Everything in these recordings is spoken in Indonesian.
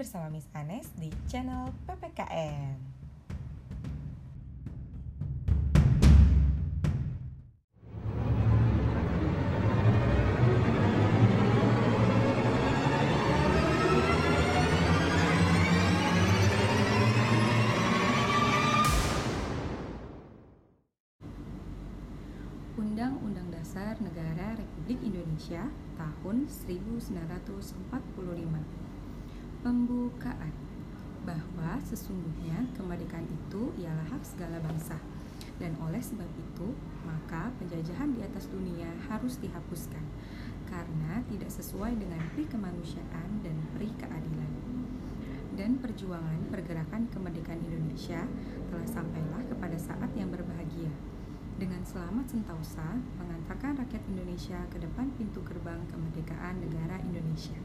bersama Miss Anes di channel PPKN. Undang-Undang Dasar Negara Republik Indonesia tahun 1945 Pembukaan bahwa sesungguhnya kemerdekaan itu ialah hak segala bangsa. Dan oleh sebab itu maka penjajahan di atas dunia harus dihapuskan karena tidak sesuai dengan pri kemanusiaan dan pri keadilan. Dan perjuangan pergerakan kemerdekaan Indonesia telah sampailah kepada saat yang berbahagia. Dengan selamat sentausa mengantarkan rakyat Indonesia ke depan pintu gerbang kemerdekaan negara Indonesia.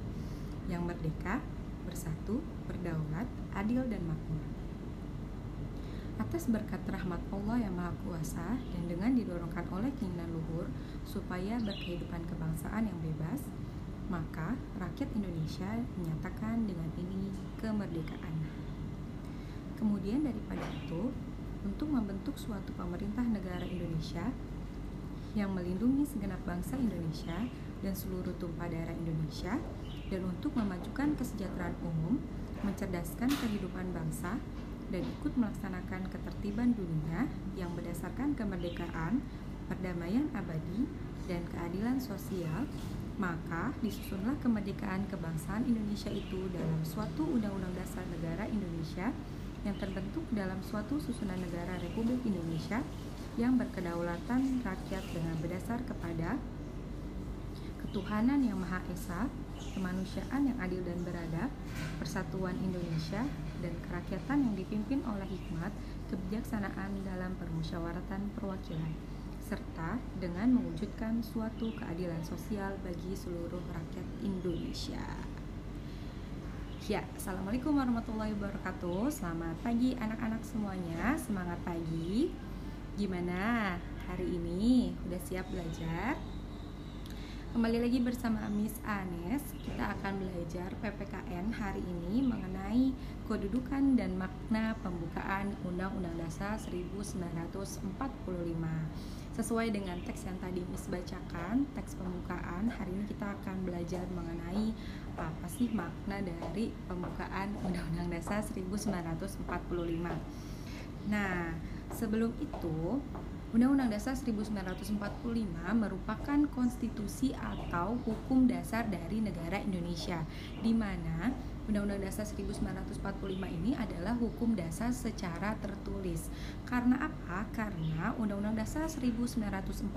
Yang merdeka bersatu, berdaulat, adil dan makmur. Atas berkat rahmat Allah yang Maha Kuasa dan dengan didorongkan oleh keinginan luhur supaya berkehidupan kebangsaan yang bebas, maka rakyat Indonesia menyatakan dengan ini kemerdekaan. Kemudian daripada itu, untuk membentuk suatu pemerintah negara Indonesia yang melindungi segenap bangsa Indonesia dan seluruh tumpah daerah Indonesia, dan untuk memajukan kesejahteraan umum, mencerdaskan kehidupan bangsa, dan ikut melaksanakan ketertiban dunia yang berdasarkan kemerdekaan, perdamaian abadi, dan keadilan sosial, maka disusunlah kemerdekaan kebangsaan Indonesia itu dalam suatu undang-undang dasar negara Indonesia yang terbentuk dalam suatu susunan negara Republik Indonesia yang berkedaulatan rakyat dengan berdasar kepada ketuhanan yang Maha Esa, kemanusiaan yang adil dan beradab, persatuan Indonesia, dan kerakyatan yang dipimpin oleh hikmat, kebijaksanaan dalam permusyawaratan perwakilan, serta dengan mewujudkan suatu keadilan sosial bagi seluruh rakyat Indonesia. Ya, Assalamualaikum warahmatullahi wabarakatuh Selamat pagi anak-anak semuanya Semangat pagi Gimana hari ini? Udah siap belajar? Kembali lagi bersama Miss Anes, kita akan belajar PPKN hari ini mengenai kedudukan dan makna pembukaan Undang-Undang Dasar 1945. Sesuai dengan teks yang tadi Miss bacakan, teks pembukaan, hari ini kita akan belajar mengenai apa sih makna dari pembukaan Undang-Undang Dasar 1945. Nah, sebelum itu Undang-Undang Dasar 1945 merupakan konstitusi atau hukum dasar dari negara Indonesia di mana Undang-Undang Dasar 1945 ini adalah hukum dasar secara tertulis. Karena apa? Karena Undang-Undang Dasar 1945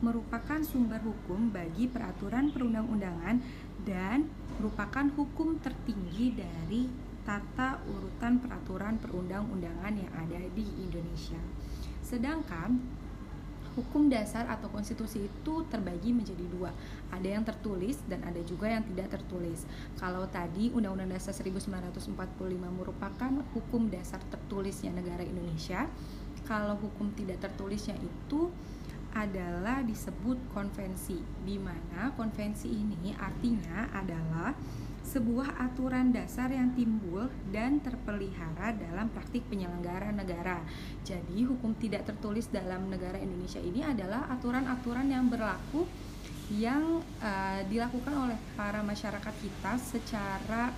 merupakan sumber hukum bagi peraturan perundang-undangan dan merupakan hukum tertinggi dari tata urutan peraturan perundang-undangan yang ada di Indonesia. Sedangkan hukum dasar atau konstitusi itu terbagi menjadi dua. Ada yang tertulis dan ada juga yang tidak tertulis. Kalau tadi Undang-Undang Dasar 1945 merupakan hukum dasar tertulisnya negara Indonesia kalau hukum tidak tertulisnya itu adalah disebut konvensi di mana konvensi ini artinya adalah sebuah aturan dasar yang timbul dan terpelihara dalam praktik penyelenggaraan negara. Jadi, hukum tidak tertulis dalam negara Indonesia ini adalah aturan-aturan yang berlaku yang uh, dilakukan oleh para masyarakat kita secara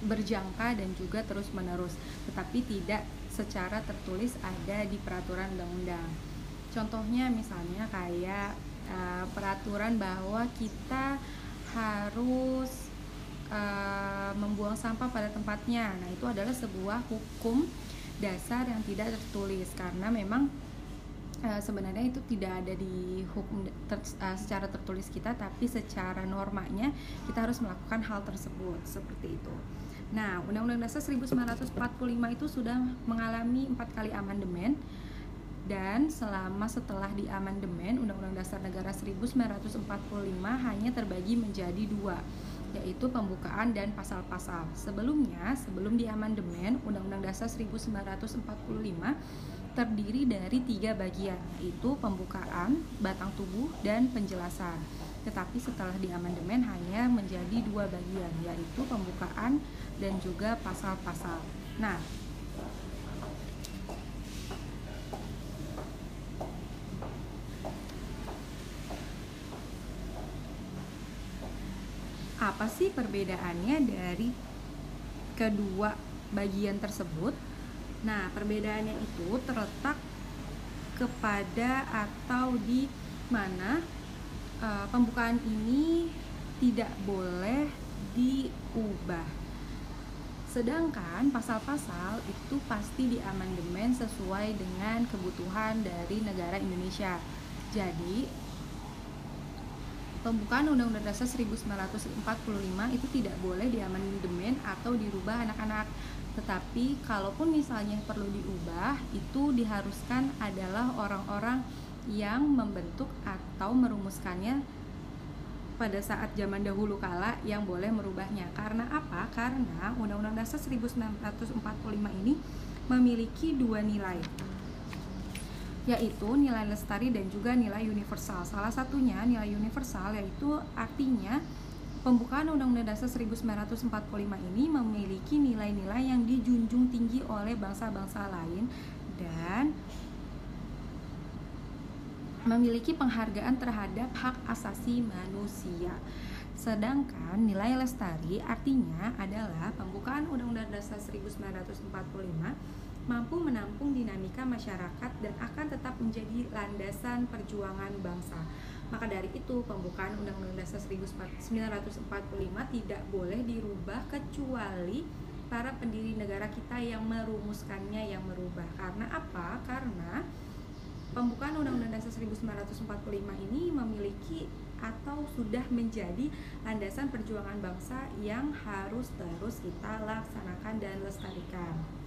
berjangka dan juga terus-menerus, tetapi tidak secara tertulis ada di peraturan undang-undang. Contohnya misalnya kayak uh, peraturan bahwa kita harus uh, membuang sampah pada tempatnya. Nah, itu adalah sebuah hukum dasar yang tidak tertulis karena memang uh, sebenarnya itu tidak ada di hukum ter, uh, secara tertulis kita, tapi secara normanya kita harus melakukan hal tersebut seperti itu. Nah, Undang-Undang Dasar 1945 itu sudah mengalami empat kali amandemen dan selama setelah di amandemen Undang-Undang Dasar Negara 1945 hanya terbagi menjadi dua yaitu pembukaan dan pasal-pasal. Sebelumnya, sebelum di amandemen Undang-Undang Dasar 1945 terdiri dari tiga bagian, yaitu pembukaan, batang tubuh, dan penjelasan. tetapi setelah diamandemen hanya menjadi dua bagian yaitu pembukaan dan juga pasal-pasal. Nah, apa sih perbedaannya dari kedua bagian tersebut? Nah, perbedaannya itu terletak kepada atau di mana uh, pembukaan ini tidak boleh diubah. Sedangkan pasal-pasal itu pasti diamandemen sesuai dengan kebutuhan dari negara Indonesia. Jadi, pembukaan Undang-Undang Dasar 1945 itu tidak boleh diamandemen atau dirubah anak-anak. Tetapi kalaupun misalnya perlu diubah, itu diharuskan adalah orang-orang yang membentuk atau merumuskannya pada saat zaman dahulu kala yang boleh merubahnya. Karena apa? Karena Undang-Undang Dasar 1945 ini memiliki dua nilai yaitu nilai lestari dan juga nilai universal. Salah satunya nilai universal yaitu artinya pembukaan Undang-Undang Dasar 1945 ini memiliki nilai-nilai yang dijunjung tinggi oleh bangsa-bangsa lain dan memiliki penghargaan terhadap hak asasi manusia. Sedangkan nilai lestari artinya adalah pembukaan Undang-Undang Dasar 1945 mampu menampung dinamika masyarakat dan akan tetap menjadi landasan perjuangan bangsa. Maka dari itu, pembukaan Undang-Undang Dasar 1945 tidak boleh dirubah kecuali para pendiri negara kita yang merumuskannya yang merubah. Karena apa? Karena pembukaan Undang-Undang Dasar 1945 ini memiliki atau sudah menjadi landasan perjuangan bangsa yang harus terus kita laksanakan dan lestarikan.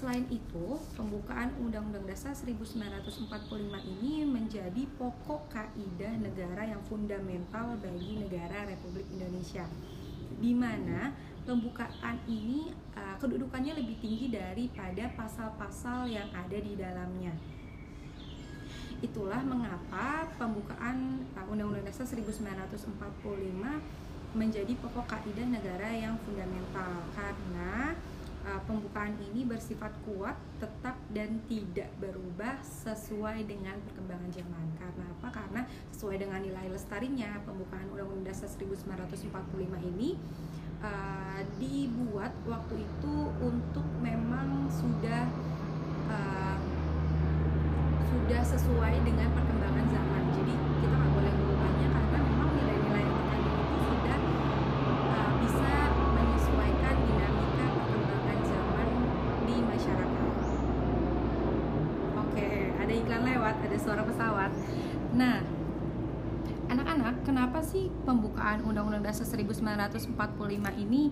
Selain itu, pembukaan Undang-Undang Dasar 1945 ini menjadi pokok kaidah negara yang fundamental bagi negara Republik Indonesia. Di mana pembukaan ini uh, kedudukannya lebih tinggi daripada pasal-pasal yang ada di dalamnya. Itulah mengapa pembukaan uh, Undang-Undang Dasar 1945 menjadi pokok kaidah negara yang fundamental karena uh, pembukaan ini bersifat kuat, tetap dan tidak berubah sesuai dengan perkembangan zaman. Karena apa? Karena sesuai dengan nilai lestarinya, pembukaan Undang-Undang Dasar 1945 ini uh, dibuat waktu itu untuk memang sudah uh, sudah sesuai dengan perkembangan zaman. Jadi kita nggak boleh mengubahnya karena memang nilai-nilai yang terkandung itu sudah uh, bisa menyesuaikan dinamika masyarakat. Oke, ada lewat, ada suara pesawat. Nah, anak-anak, kenapa sih pembukaan Undang-Undang Dasar 1945 ini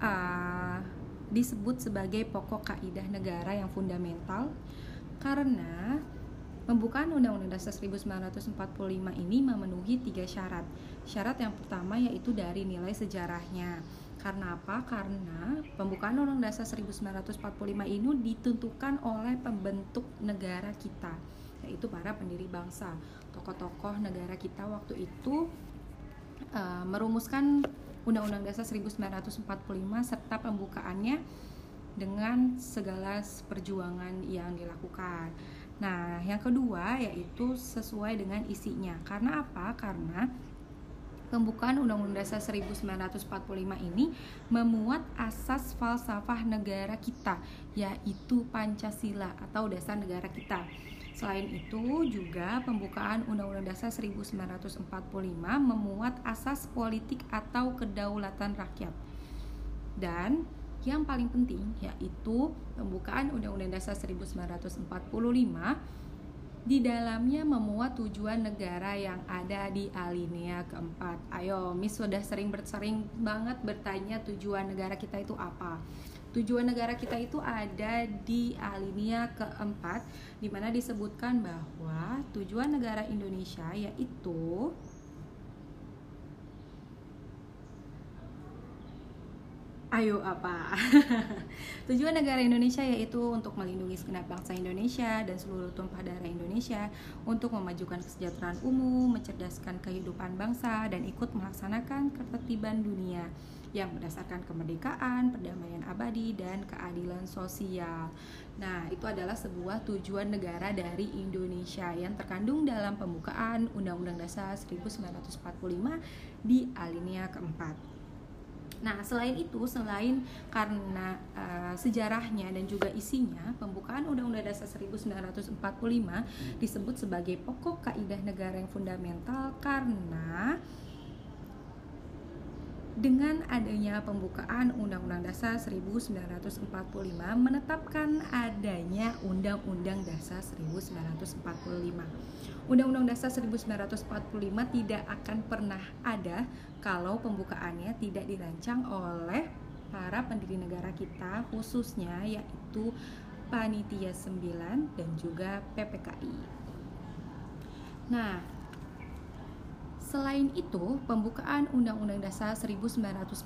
uh, disebut sebagai pokok kaidah negara yang fundamental? Karena Pembukaan Undang-Undang Dasar 1945 ini memenuhi tiga syarat. Syarat yang pertama yaitu dari nilai sejarahnya. Karena apa? Karena pembukaan Undang-Undang Dasar 1945 ini ditentukan oleh pembentuk negara kita, yaitu para pendiri bangsa. Tokoh-tokoh negara kita waktu itu uh, merumuskan Undang-Undang Dasar 1945 serta pembukaannya dengan segala perjuangan yang dilakukan. Nah, yang kedua yaitu sesuai dengan isinya. Karena apa? Karena Pembukaan Undang-Undang Dasar 1945 ini memuat asas falsafah negara kita, yaitu Pancasila atau dasar negara kita. Selain itu, juga pembukaan Undang-Undang Dasar 1945 memuat asas politik atau kedaulatan rakyat. Dan yang paling penting yaitu pembukaan Undang-Undang Dasar 1945 di dalamnya memuat tujuan negara yang ada di alinea keempat. Ayo, Miss sudah sering bersering banget bertanya tujuan negara kita itu apa. Tujuan negara kita itu ada di alinea keempat, di mana disebutkan bahwa tujuan negara Indonesia yaitu Ayo apa? Tujuan negara Indonesia yaitu untuk melindungi segenap bangsa Indonesia dan seluruh tumpah darah Indonesia untuk memajukan kesejahteraan umum, mencerdaskan kehidupan bangsa dan ikut melaksanakan ketertiban dunia yang berdasarkan kemerdekaan, perdamaian abadi dan keadilan sosial. Nah, itu adalah sebuah tujuan negara dari Indonesia yang terkandung dalam pembukaan Undang-Undang Dasar 1945 di alinea keempat. Nah, selain itu, selain karena uh, sejarahnya dan juga isinya, pembukaan Undang-Undang Dasar 1945 disebut sebagai pokok kaidah negara yang fundamental karena dengan adanya pembukaan Undang-Undang Dasar 1945 menetapkan adanya Undang-Undang Dasar 1945. Undang-Undang Dasar 1945 tidak akan pernah ada kalau pembukaannya tidak dirancang oleh para pendiri negara kita khususnya yaitu Panitia 9 dan juga PPKI. Nah, Selain itu, pembukaan Undang-Undang Dasar 1945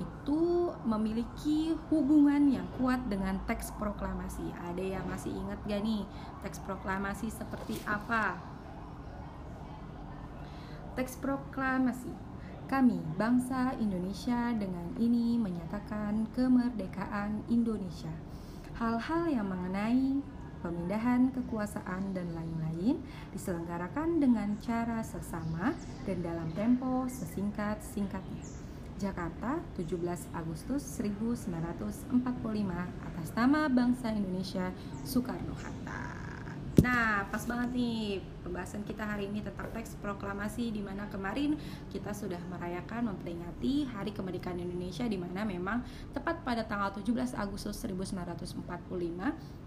itu memiliki hubungan yang kuat dengan teks proklamasi. Ada yang masih ingat gak nih teks proklamasi seperti apa? Teks proklamasi kami, bangsa Indonesia, dengan ini menyatakan kemerdekaan Indonesia. Hal-hal yang mengenai pemindahan kekuasaan dan lain-lain diselenggarakan dengan cara sesama dan dalam tempo sesingkat-singkatnya. Jakarta, 17 Agustus 1945 atas nama bangsa Indonesia Soekarno-Hatta. Nah, pas banget nih pembahasan kita hari ini tentang teks proklamasi di mana kemarin kita sudah merayakan memperingati Hari Kemerdekaan Indonesia di mana memang tepat pada tanggal 17 Agustus 1945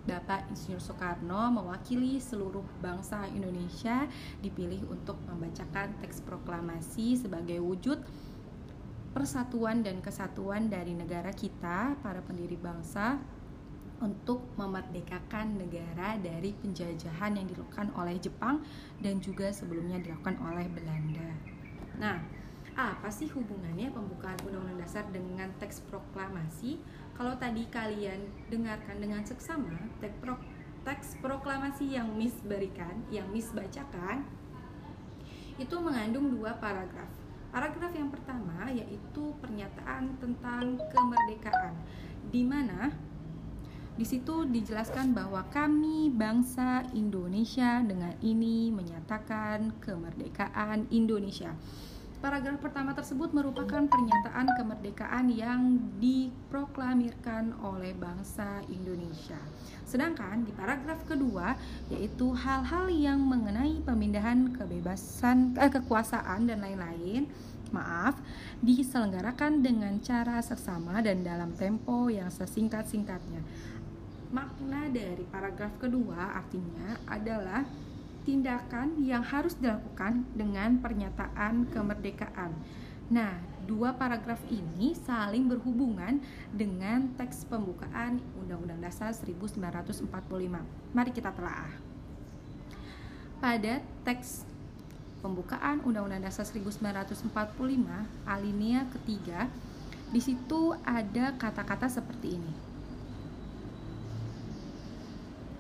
Bapak Insinyur Soekarno mewakili seluruh bangsa Indonesia dipilih untuk membacakan teks proklamasi sebagai wujud persatuan dan kesatuan dari negara kita para pendiri bangsa untuk memerdekakan negara dari penjajahan yang dilakukan oleh Jepang dan juga sebelumnya dilakukan oleh Belanda. Nah, apa sih hubungannya pembukaan Undang-Undang Dasar dengan teks proklamasi? Kalau tadi kalian dengarkan dengan seksama, teks, pro, teks proklamasi yang Miss berikan, yang Miss bacakan, itu mengandung dua paragraf. Paragraf yang pertama yaitu pernyataan tentang kemerdekaan, di mana di situ dijelaskan bahwa kami bangsa Indonesia dengan ini menyatakan kemerdekaan Indonesia. Paragraf pertama tersebut merupakan pernyataan kemerdekaan yang diproklamirkan oleh bangsa Indonesia. Sedangkan di paragraf kedua yaitu hal-hal yang mengenai pemindahan kebebasan eh, kekuasaan dan lain-lain maaf, diselenggarakan dengan cara seksama dan dalam tempo yang sesingkat-singkatnya makna dari paragraf kedua artinya adalah tindakan yang harus dilakukan dengan pernyataan kemerdekaan. Nah, dua paragraf ini saling berhubungan dengan teks pembukaan Undang-Undang Dasar 1945. Mari kita telaah. Pada teks pembukaan Undang-Undang Dasar 1945 alinea ketiga di situ ada kata-kata seperti ini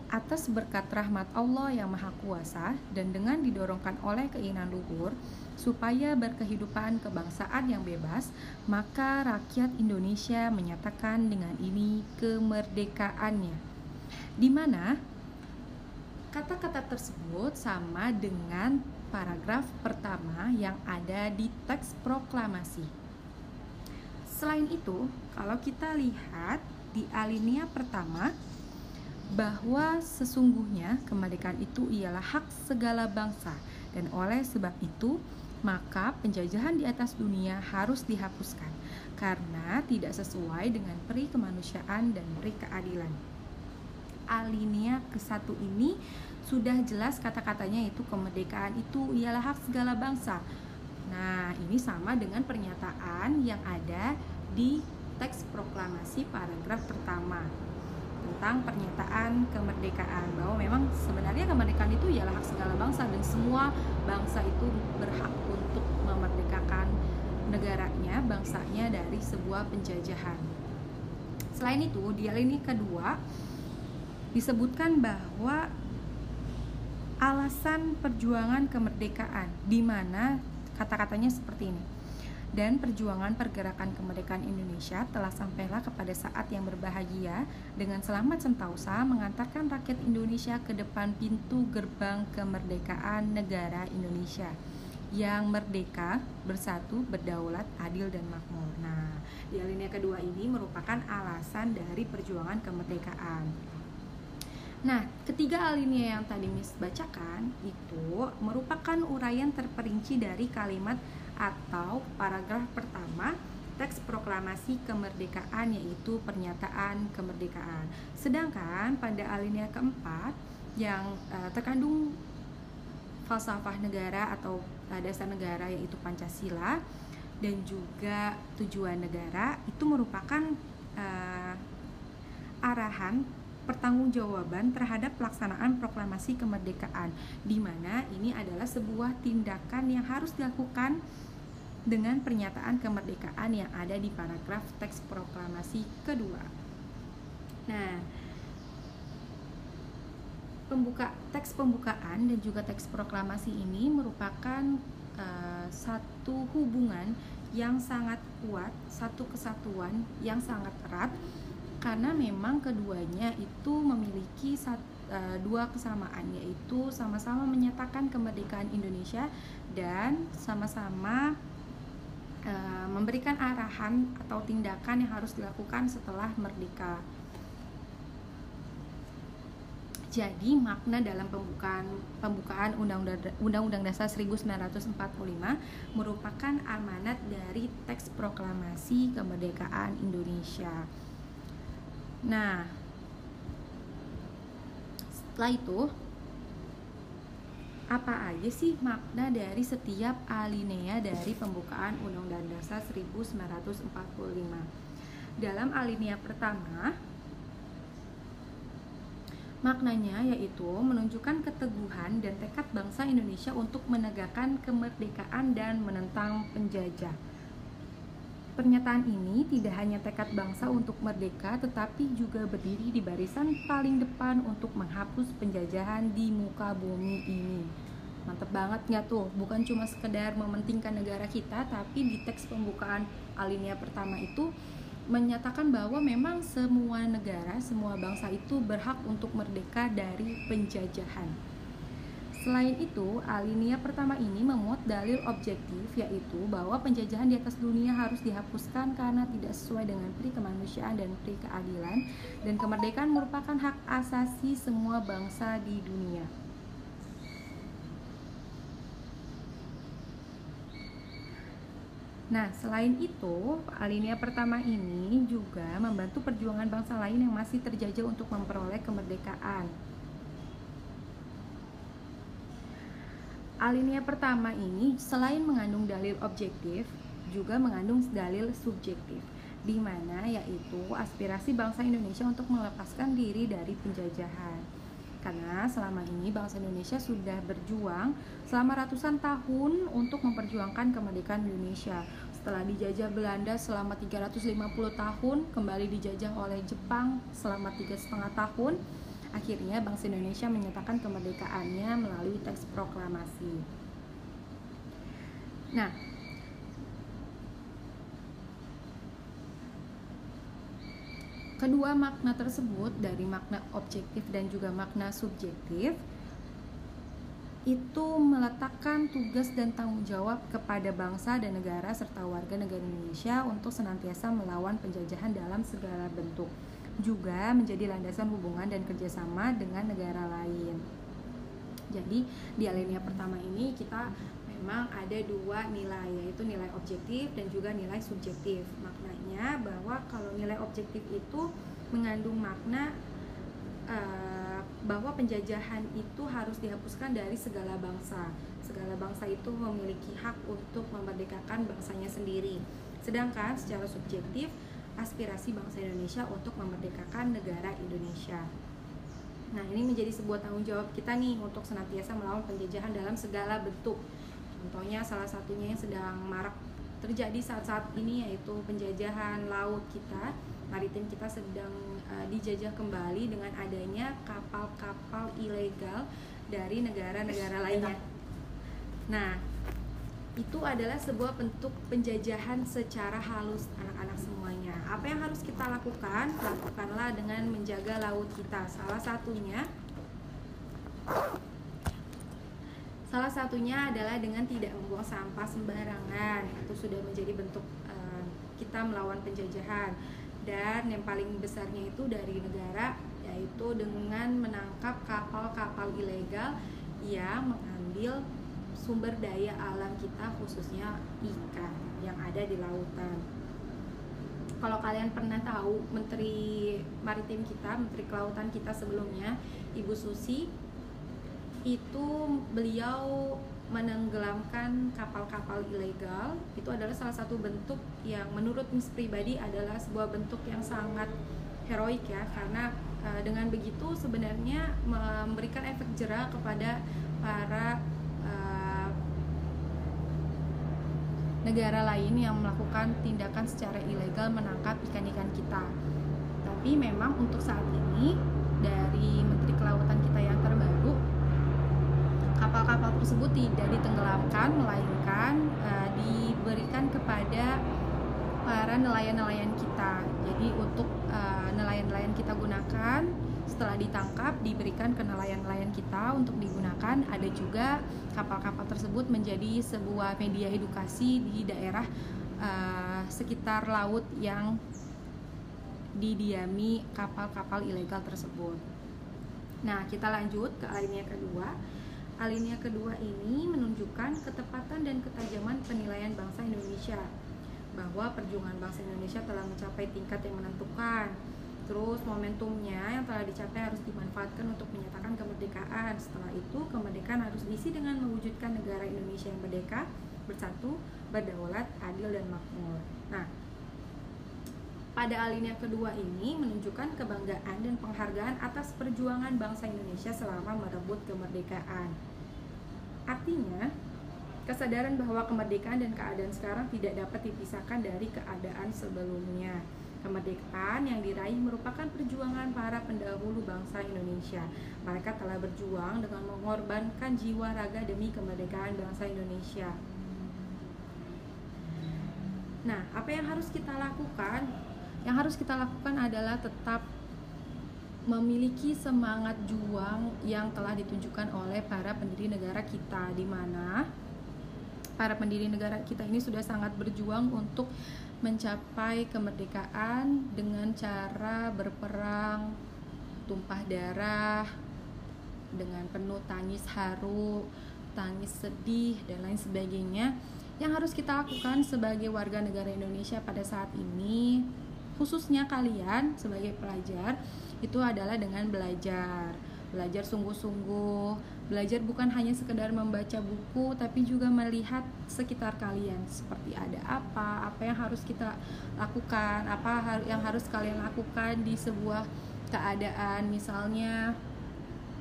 atas berkat rahmat Allah yang Maha Kuasa dan dengan didorongkan oleh keinginan luhur supaya berkehidupan kebangsaan yang bebas, maka rakyat Indonesia menyatakan dengan ini kemerdekaannya. Di mana kata-kata tersebut sama dengan paragraf pertama yang ada di teks proklamasi. Selain itu, kalau kita lihat di alinea pertama bahwa sesungguhnya kemerdekaan itu ialah hak segala bangsa dan oleh sebab itu maka penjajahan di atas dunia harus dihapuskan karena tidak sesuai dengan peri kemanusiaan dan peri keadilan. Alinea ke satu ini sudah jelas kata-katanya itu kemerdekaan itu ialah hak segala bangsa. Nah, ini sama dengan pernyataan yang ada di teks proklamasi paragraf pertama tentang pernyataan kemerdekaan bahwa memang sebenarnya kemerdekaan itu ialah hak segala bangsa dan semua bangsa itu berhak untuk memerdekakan negaranya, bangsanya dari sebuah penjajahan. Selain itu, di alinea kedua disebutkan bahwa alasan perjuangan kemerdekaan di mana kata-katanya seperti ini dan perjuangan pergerakan kemerdekaan Indonesia telah sampailah kepada saat yang berbahagia dengan selamat sentausa mengantarkan rakyat Indonesia ke depan pintu gerbang kemerdekaan negara Indonesia yang merdeka, bersatu, berdaulat, adil dan makmur. Nah, di alinea kedua ini merupakan alasan dari perjuangan kemerdekaan. Nah, ketiga alinea yang tadi Miss bacakan itu merupakan uraian terperinci dari kalimat atau paragraf pertama teks proklamasi kemerdekaan yaitu pernyataan kemerdekaan. Sedangkan pada alinea keempat yang uh, terkandung falsafah negara atau dasar negara yaitu Pancasila dan juga tujuan negara itu merupakan uh, arahan pertanggungjawaban terhadap pelaksanaan proklamasi kemerdekaan di mana ini adalah sebuah tindakan yang harus dilakukan dengan pernyataan kemerdekaan yang ada di paragraf teks proklamasi kedua. Nah, pembuka teks pembukaan dan juga teks proklamasi ini merupakan uh, satu hubungan yang sangat kuat, satu kesatuan yang sangat erat karena memang keduanya itu memiliki uh, dua kesamaan yaitu sama-sama menyatakan kemerdekaan Indonesia dan sama-sama Eh, memberikan arahan atau tindakan yang harus dilakukan setelah merdeka. Jadi makna dalam pembukaan pembukaan Undang-Undang Dasar 1945 merupakan amanat dari teks proklamasi kemerdekaan Indonesia. Nah, setelah itu apa aja sih makna dari setiap alinea dari pembukaan Undang-Undang Dasar 1945? Dalam alinea pertama, maknanya yaitu menunjukkan keteguhan dan tekad bangsa Indonesia untuk menegakkan kemerdekaan dan menentang penjajah. Pernyataan ini tidak hanya tekad bangsa untuk merdeka, tetapi juga berdiri di barisan paling depan untuk menghapus penjajahan di muka bumi ini. Mantep banget nggak tuh? Bukan cuma sekedar mementingkan negara kita, tapi di teks pembukaan alinea pertama itu menyatakan bahwa memang semua negara, semua bangsa itu berhak untuk merdeka dari penjajahan. Selain itu, alinea pertama ini memuat dalil objektif yaitu bahwa penjajahan di atas dunia harus dihapuskan karena tidak sesuai dengan pri kemanusiaan dan pri keadilan dan kemerdekaan merupakan hak asasi semua bangsa di dunia. Nah, selain itu, alinea pertama ini juga membantu perjuangan bangsa lain yang masih terjajah untuk memperoleh kemerdekaan. Alinea pertama ini selain mengandung dalil objektif, juga mengandung dalil subjektif, di mana yaitu aspirasi bangsa Indonesia untuk melepaskan diri dari penjajahan. Karena selama ini bangsa Indonesia sudah berjuang selama ratusan tahun untuk memperjuangkan kemerdekaan Indonesia. Setelah dijajah Belanda selama 350 tahun, kembali dijajah oleh Jepang selama tiga setengah tahun, Akhirnya bangsa Indonesia menyatakan kemerdekaannya melalui teks proklamasi. Nah, kedua makna tersebut dari makna objektif dan juga makna subjektif itu meletakkan tugas dan tanggung jawab kepada bangsa dan negara serta warga negara Indonesia untuk senantiasa melawan penjajahan dalam segala bentuk juga menjadi landasan hubungan dan kerjasama dengan negara lain. Jadi di alinea pertama ini kita memang ada dua nilai yaitu nilai objektif dan juga nilai subjektif. Maknanya bahwa kalau nilai objektif itu mengandung makna uh, bahwa penjajahan itu harus dihapuskan dari segala bangsa. Segala bangsa itu memiliki hak untuk memerdekakan bangsanya sendiri. Sedangkan secara subjektif aspirasi bangsa Indonesia untuk memerdekakan negara Indonesia. Nah, ini menjadi sebuah tanggung jawab kita nih untuk senantiasa melawan penjajahan dalam segala bentuk. Contohnya salah satunya yang sedang marak terjadi saat-saat ini yaitu penjajahan laut kita maritim kita sedang uh, dijajah kembali dengan adanya kapal-kapal ilegal dari negara-negara lainnya. Nah, itu adalah sebuah bentuk penjajahan secara halus anak-anak semuanya. Apa yang harus kita lakukan? Lakukanlah dengan menjaga laut kita. Salah satunya Salah satunya adalah dengan tidak membuang sampah sembarangan. Itu sudah menjadi bentuk uh, kita melawan penjajahan. Dan yang paling besarnya itu dari negara yaitu dengan menangkap kapal-kapal ilegal yang mengambil sumber daya alam kita khususnya ikan yang ada di lautan. Kalau kalian pernah tahu Menteri Maritim kita, Menteri Kelautan kita sebelumnya, Ibu Susi, itu beliau menenggelamkan kapal-kapal ilegal itu adalah salah satu bentuk yang menurut Miss pribadi adalah sebuah bentuk yang sangat heroik ya karena uh, dengan begitu sebenarnya memberikan efek jerah kepada para uh, negara lain yang melakukan tindakan secara ilegal menangkap ikan-ikan kita. Tapi memang untuk saat ini dari Menteri Kelautan kita yang terbaru kapal-kapal tersebut tidak ditenggelamkan melainkan uh, diberikan kepada para nelayan-nelayan kita. Jadi untuk uh, nelayan-nelayan kita gunakan setelah ditangkap diberikan ke nelayan-nelayan kita untuk digunakan. Ada juga kapal-kapal tersebut menjadi sebuah media edukasi di daerah uh, sekitar laut yang didiami kapal-kapal ilegal tersebut. Nah, kita lanjut ke alinea kedua Alinea kedua ini menunjukkan ketepatan dan ketajaman penilaian bangsa Indonesia bahwa perjuangan bangsa Indonesia telah mencapai tingkat yang menentukan. Terus momentumnya telah dicapai harus dimanfaatkan untuk menyatakan kemerdekaan. Setelah itu kemerdekaan harus diisi dengan mewujudkan negara Indonesia yang merdeka, bersatu, berdaulat, adil dan makmur. Nah, pada alinea kedua ini menunjukkan kebanggaan dan penghargaan atas perjuangan bangsa Indonesia selama merebut kemerdekaan. Artinya, kesadaran bahwa kemerdekaan dan keadaan sekarang tidak dapat dipisahkan dari keadaan sebelumnya. Kemerdekaan yang diraih merupakan perjuangan para pendahulu bangsa Indonesia. Mereka telah berjuang dengan mengorbankan jiwa raga demi kemerdekaan bangsa Indonesia. Nah, apa yang harus kita lakukan yang harus kita lakukan adalah tetap memiliki semangat juang yang telah ditunjukkan oleh para pendiri negara kita di mana para pendiri negara kita ini sudah sangat berjuang untuk mencapai kemerdekaan dengan cara berperang tumpah darah dengan penuh tangis haru, tangis sedih dan lain sebagainya. Yang harus kita lakukan sebagai warga negara Indonesia pada saat ini khususnya kalian sebagai pelajar itu adalah dengan belajar belajar sungguh-sungguh. Belajar bukan hanya sekedar membaca buku tapi juga melihat sekitar kalian. Seperti ada apa apa yang harus kita lakukan apa yang harus kalian lakukan di sebuah keadaan. Misalnya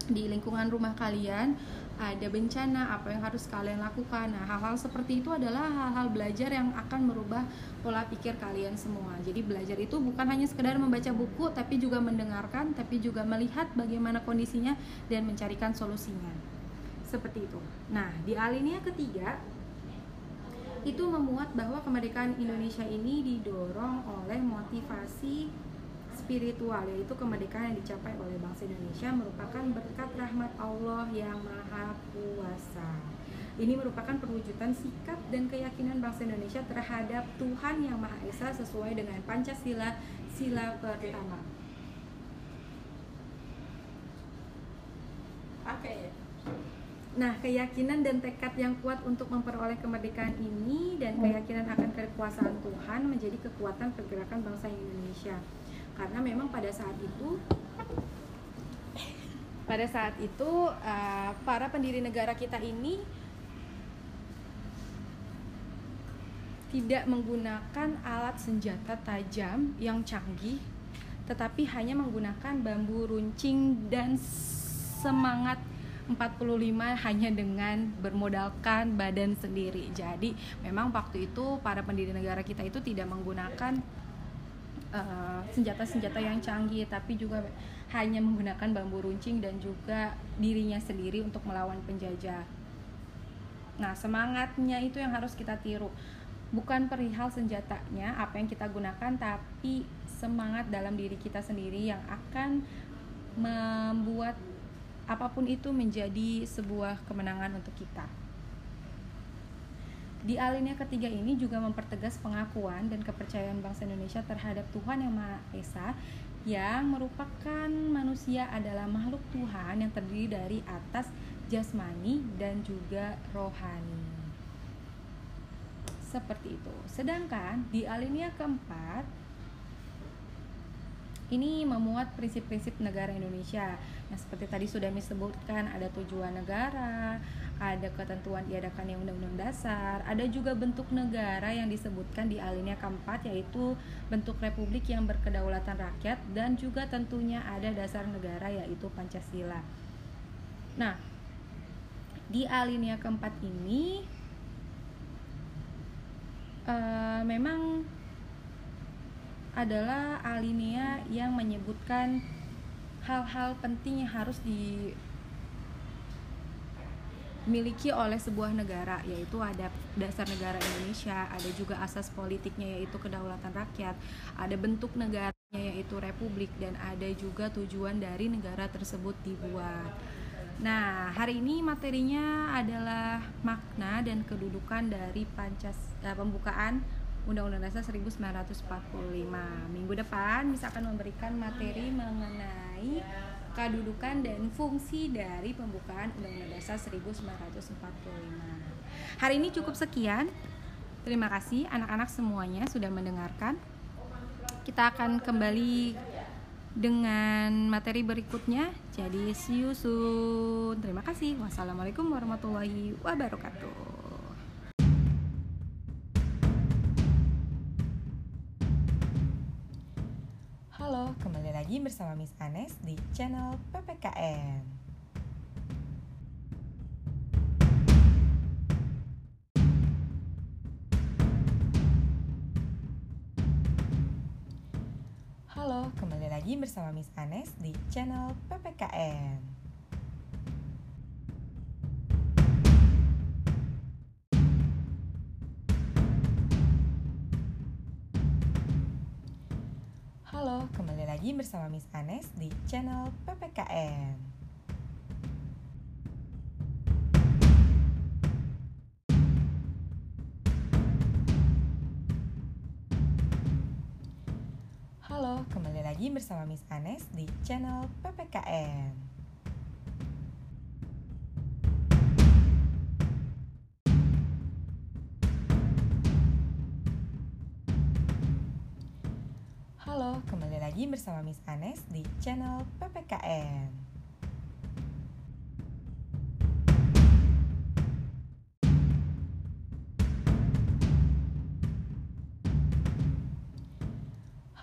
di lingkungan rumah kalian ada bencana apa yang harus kalian lakukan. Nah hal-hal seperti itu adalah hal-hal belajar yang akan merubah pola pikir kalian semua. Jadi belajar itu bukan hanya sekedar membaca buku tapi juga mendengarkan tapi juga melihat bagaimana kondisinya dan mencarikan solusinya. Seperti itu. Nah di alinea ketiga itu memuat bahwa kemerdekaan Indonesia ini didorong oleh motivasi spiritual yaitu kemerdekaan yang dicapai oleh bangsa Indonesia merupakan berkat rahmat Allah yang maha kuasa. Ini merupakan perwujudan sikap dan keyakinan bangsa Indonesia terhadap Tuhan yang Maha Esa sesuai dengan Pancasila sila pertama. Oke. Okay. Nah, keyakinan dan tekad yang kuat untuk memperoleh kemerdekaan ini dan keyakinan akan kekuasaan Tuhan menjadi kekuatan pergerakan bangsa Indonesia karena memang pada saat itu pada saat itu uh, para pendiri negara kita ini tidak menggunakan alat senjata tajam yang canggih tetapi hanya menggunakan bambu runcing dan semangat 45 hanya dengan bermodalkan badan sendiri. Jadi memang waktu itu para pendiri negara kita itu tidak menggunakan eh, senjata-senjata uh, yang canggih, tapi juga hanya menggunakan bambu runcing dan juga dirinya sendiri untuk melawan penjajah. Nah semangatnya itu yang harus kita tiru, bukan perihal senjatanya apa yang kita gunakan, tapi semangat dalam diri kita sendiri yang akan membuat apa pun itu menjadi sebuah kemenangan untuk kita. Di alinea ketiga ini juga mempertegas pengakuan dan kepercayaan bangsa Indonesia terhadap Tuhan Yang Maha Esa yang merupakan manusia adalah makhluk Tuhan yang terdiri dari atas jasmani dan juga rohani. Seperti itu. Sedangkan di alinea keempat ini memuat prinsip-prinsip negara Indonesia. Nah, seperti tadi sudah disebutkan ada tujuan negara, ada ketentuan diadakannya undang-undang dasar, ada juga bentuk negara yang disebutkan di alinea keempat yaitu bentuk republik yang berkedaulatan rakyat dan juga tentunya ada dasar negara yaitu Pancasila. Nah, di alinea keempat ini uh, memang adalah alinea yang menyebutkan hal-hal penting yang harus dimiliki oleh sebuah negara yaitu ada dasar negara Indonesia, ada juga asas politiknya yaitu kedaulatan rakyat, ada bentuk negaranya yaitu republik dan ada juga tujuan dari negara tersebut dibuat. Nah, hari ini materinya adalah makna dan kedudukan dari Pancas eh, pembukaan Undang-Undang Dasar 1945. Minggu depan misalkan memberikan materi mengenai kedudukan dan fungsi dari pembukaan Undang-Undang Dasar 1945. Hari ini cukup sekian. Terima kasih anak-anak semuanya sudah mendengarkan. Kita akan kembali dengan materi berikutnya. Jadi see you soon. Terima kasih. Wassalamualaikum warahmatullahi wabarakatuh. Kembali lagi bersama Miss Anes di channel PPKN. Halo, kembali lagi bersama Miss Anes di channel PPKN. Lagi bersama Miss Anes di channel PPKN. Halo, kembali lagi bersama Miss Anes di channel PPKN. Bersama Miss Anes di channel PPKN.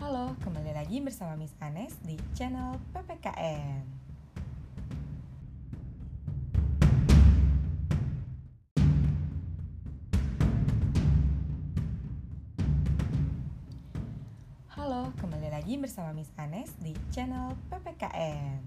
Halo, kembali lagi bersama Miss Anes di channel PPKN. Bersama Miss Anes di channel PPKN.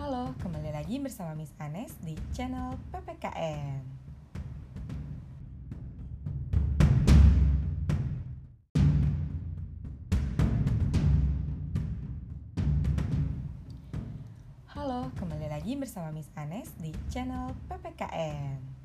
Halo, kembali lagi bersama Miss Anes di channel PPKN. Bersama Miss Anes di channel PPKN.